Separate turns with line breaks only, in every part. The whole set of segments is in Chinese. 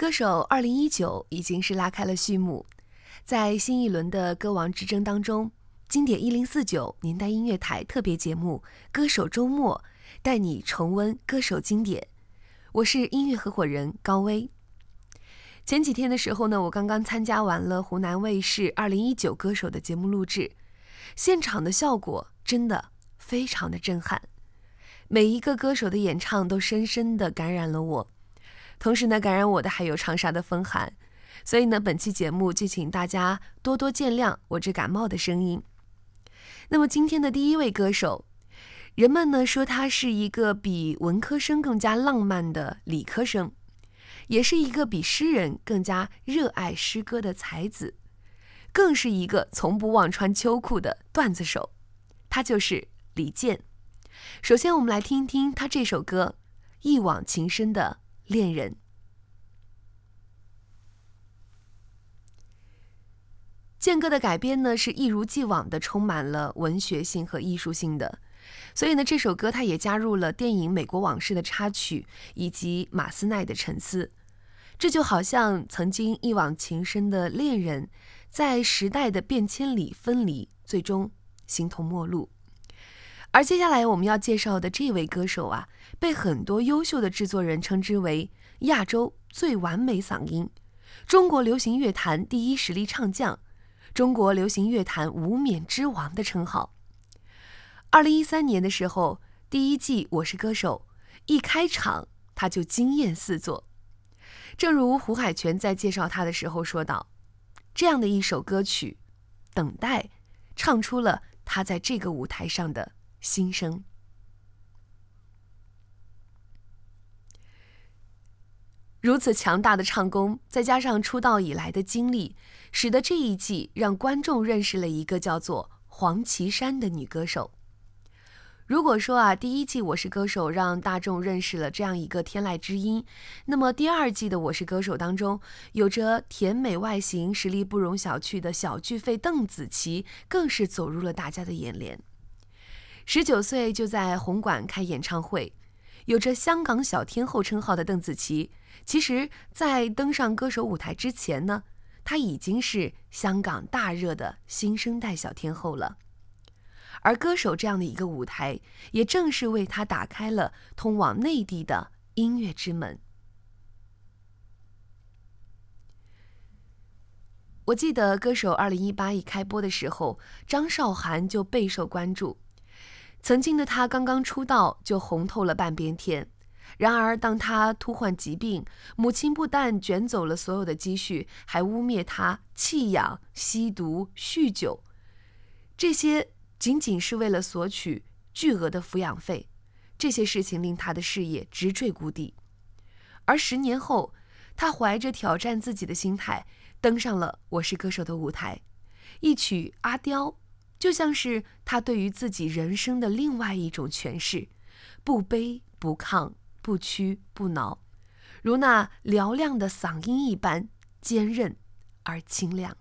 歌手二零一九已经是拉开了序幕，在新一轮的歌王之争当中，经典一零四九年代音乐台特别节目《歌手周末》带你重温歌手经典。我是音乐合伙人高威。前几天的时候呢，我刚刚参加完了湖南卫视二零一九歌手的节目录制，现场的效果真的非常的震撼，每一个歌手的演唱都深深的感染了我。同时呢，感染我的还有长沙的风寒，所以呢，本期节目就请大家多多见谅我这感冒的声音。那么今天的第一位歌手，人们呢说他是一个比文科生更加浪漫的理科生，也是一个比诗人更加热爱诗歌的才子，更是一个从不忘穿秋裤的段子手，他就是李健。首先，我们来听一听他这首歌《一往情深》的。恋人，健哥的改编呢是一如既往的充满了文学性和艺术性的，所以呢这首歌它也加入了电影《美国往事》的插曲以及马斯奈的沉思，这就好像曾经一往情深的恋人，在时代的变迁里分离，最终形同陌路。而接下来我们要介绍的这位歌手啊，被很多优秀的制作人称之为亚洲最完美嗓音、中国流行乐坛第一实力唱将、中国流行乐坛无冕之王的称号。二零一三年的时候，第一季《我是歌手》一开场他就惊艳四座，正如胡海泉在介绍他的时候说道：“这样的一首歌曲，《等待》，唱出了他在这个舞台上的。”心声，如此强大的唱功，再加上出道以来的经历，使得这一季让观众认识了一个叫做黄绮珊的女歌手。如果说啊，第一季《我是歌手》让大众认识了这样一个天籁之音，那么第二季的《我是歌手》当中，有着甜美外形、实力不容小觑的小巨肺邓紫棋，更是走入了大家的眼帘。十九岁就在红馆开演唱会，有着“香港小天后”称号的邓紫棋，其实，在登上歌手舞台之前呢，她已经是香港大热的新生代小天后了。而歌手这样的一个舞台，也正是为她打开了通往内地的音乐之门。我记得歌手二零一八一开播的时候，张韶涵就备受关注。曾经的他刚刚出道就红透了半边天，然而当他突患疾病，母亲不但卷走了所有的积蓄，还污蔑他弃养、吸毒、酗酒，这些仅仅是为了索取巨额的抚养费，这些事情令他的事业直坠谷底。而十年后，他怀着挑战自己的心态，登上了《我是歌手》的舞台，一曲《阿刁》。就像是他对于自己人生的另外一种诠释，不卑不亢，不屈不挠，如那嘹亮的嗓音一般坚韧而清亮。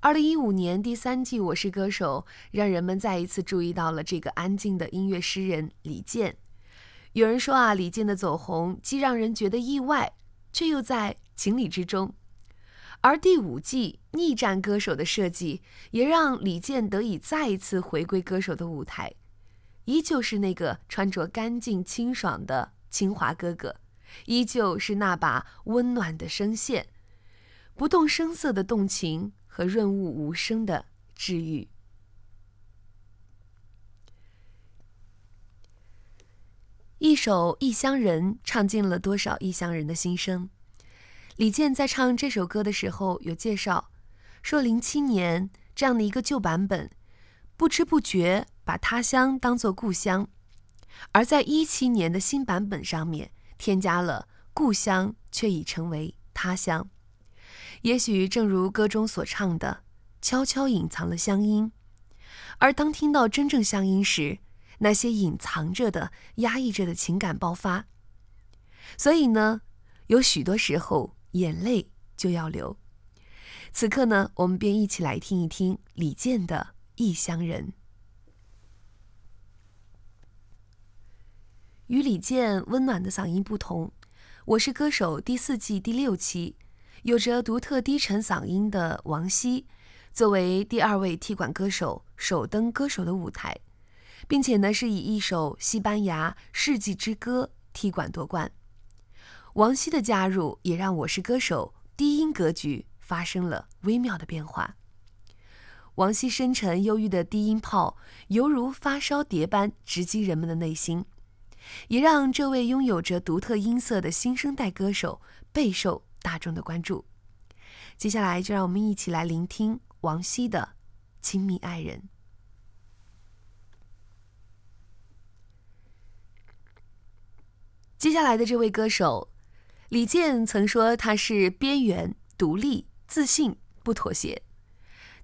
二零一五年第三季《我是歌手》，让人们再一次注意到了这个安静的音乐诗人李健。有人说啊，李健的走红既让人觉得意外，却又在情理之中。而第五季逆战歌手的设计，也让李健得以再一次回归歌手的舞台，依旧是那个穿着干净清爽的清华哥哥，依旧是那把温暖的声线，不动声色的动情和润物无声的治愈。一首《异乡人》唱尽了多少异乡人的心声。李健在唱这首歌的时候有介绍，说零七年这样的一个旧版本，不知不觉把他乡当作故乡，而在一七年的新版本上面添加了故乡却已成为他乡。也许正如歌中所唱的，悄悄隐藏了乡音，而当听到真正乡音时，那些隐藏着的、压抑着的情感爆发。所以呢，有许多时候。眼泪就要流。此刻呢，我们便一起来听一听李健的《异乡人》。与李健温暖的嗓音不同，《我是歌手》第四季第六期，有着独特低沉嗓音的王晰，作为第二位踢馆歌手首登歌手的舞台，并且呢是以一首西班牙世纪之歌踢馆夺冠。王晰的加入也让《我是歌手》低音格局发生了微妙的变化。王晰深沉忧郁的低音炮，犹如发烧碟般直击人们的内心，也让这位拥有着独特音色的新生代歌手备受大众的关注。接下来，就让我们一起来聆听王晰的《亲密爱人》。接下来的这位歌手，李健曾说他是边缘、独立、自信、不妥协。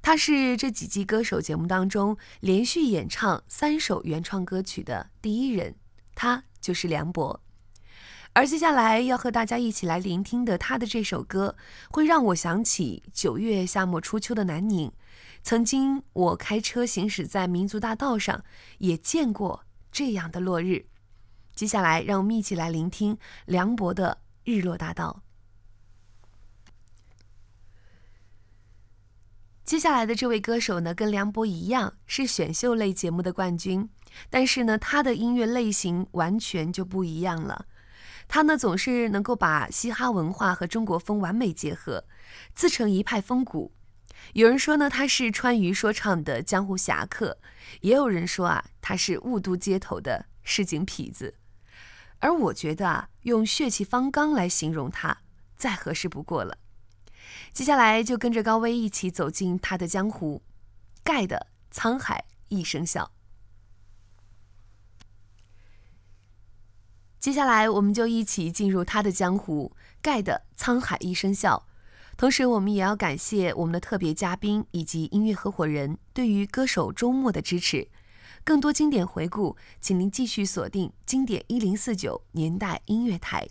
他是这几季歌手节目当中连续演唱三首原创歌曲的第一人，他就是梁博。而接下来要和大家一起来聆听的他的这首歌，会让我想起九月夏末初秋的南宁。曾经我开车行驶在民族大道上，也见过这样的落日。接下来，让我们一起来聆听梁博的《日落大道》。接下来的这位歌手呢，跟梁博一样是选秀类节目的冠军，但是呢，他的音乐类型完全就不一样了。他呢，总是能够把嘻哈文化和中国风完美结合，自成一派风骨。有人说呢，他是川渝说唱的江湖侠客；也有人说啊，他是雾都街头的市井痞子。而我觉得啊，用血气方刚来形容他，再合适不过了。接下来就跟着高威一起走进他的江湖，盖的沧海一声笑。接下来我们就一起进入他的江湖，盖的沧海一声笑。同时，我们也要感谢我们的特别嘉宾以及音乐合伙人对于歌手周末的支持。更多经典回顾，请您继续锁定经典一零四九年代音乐台。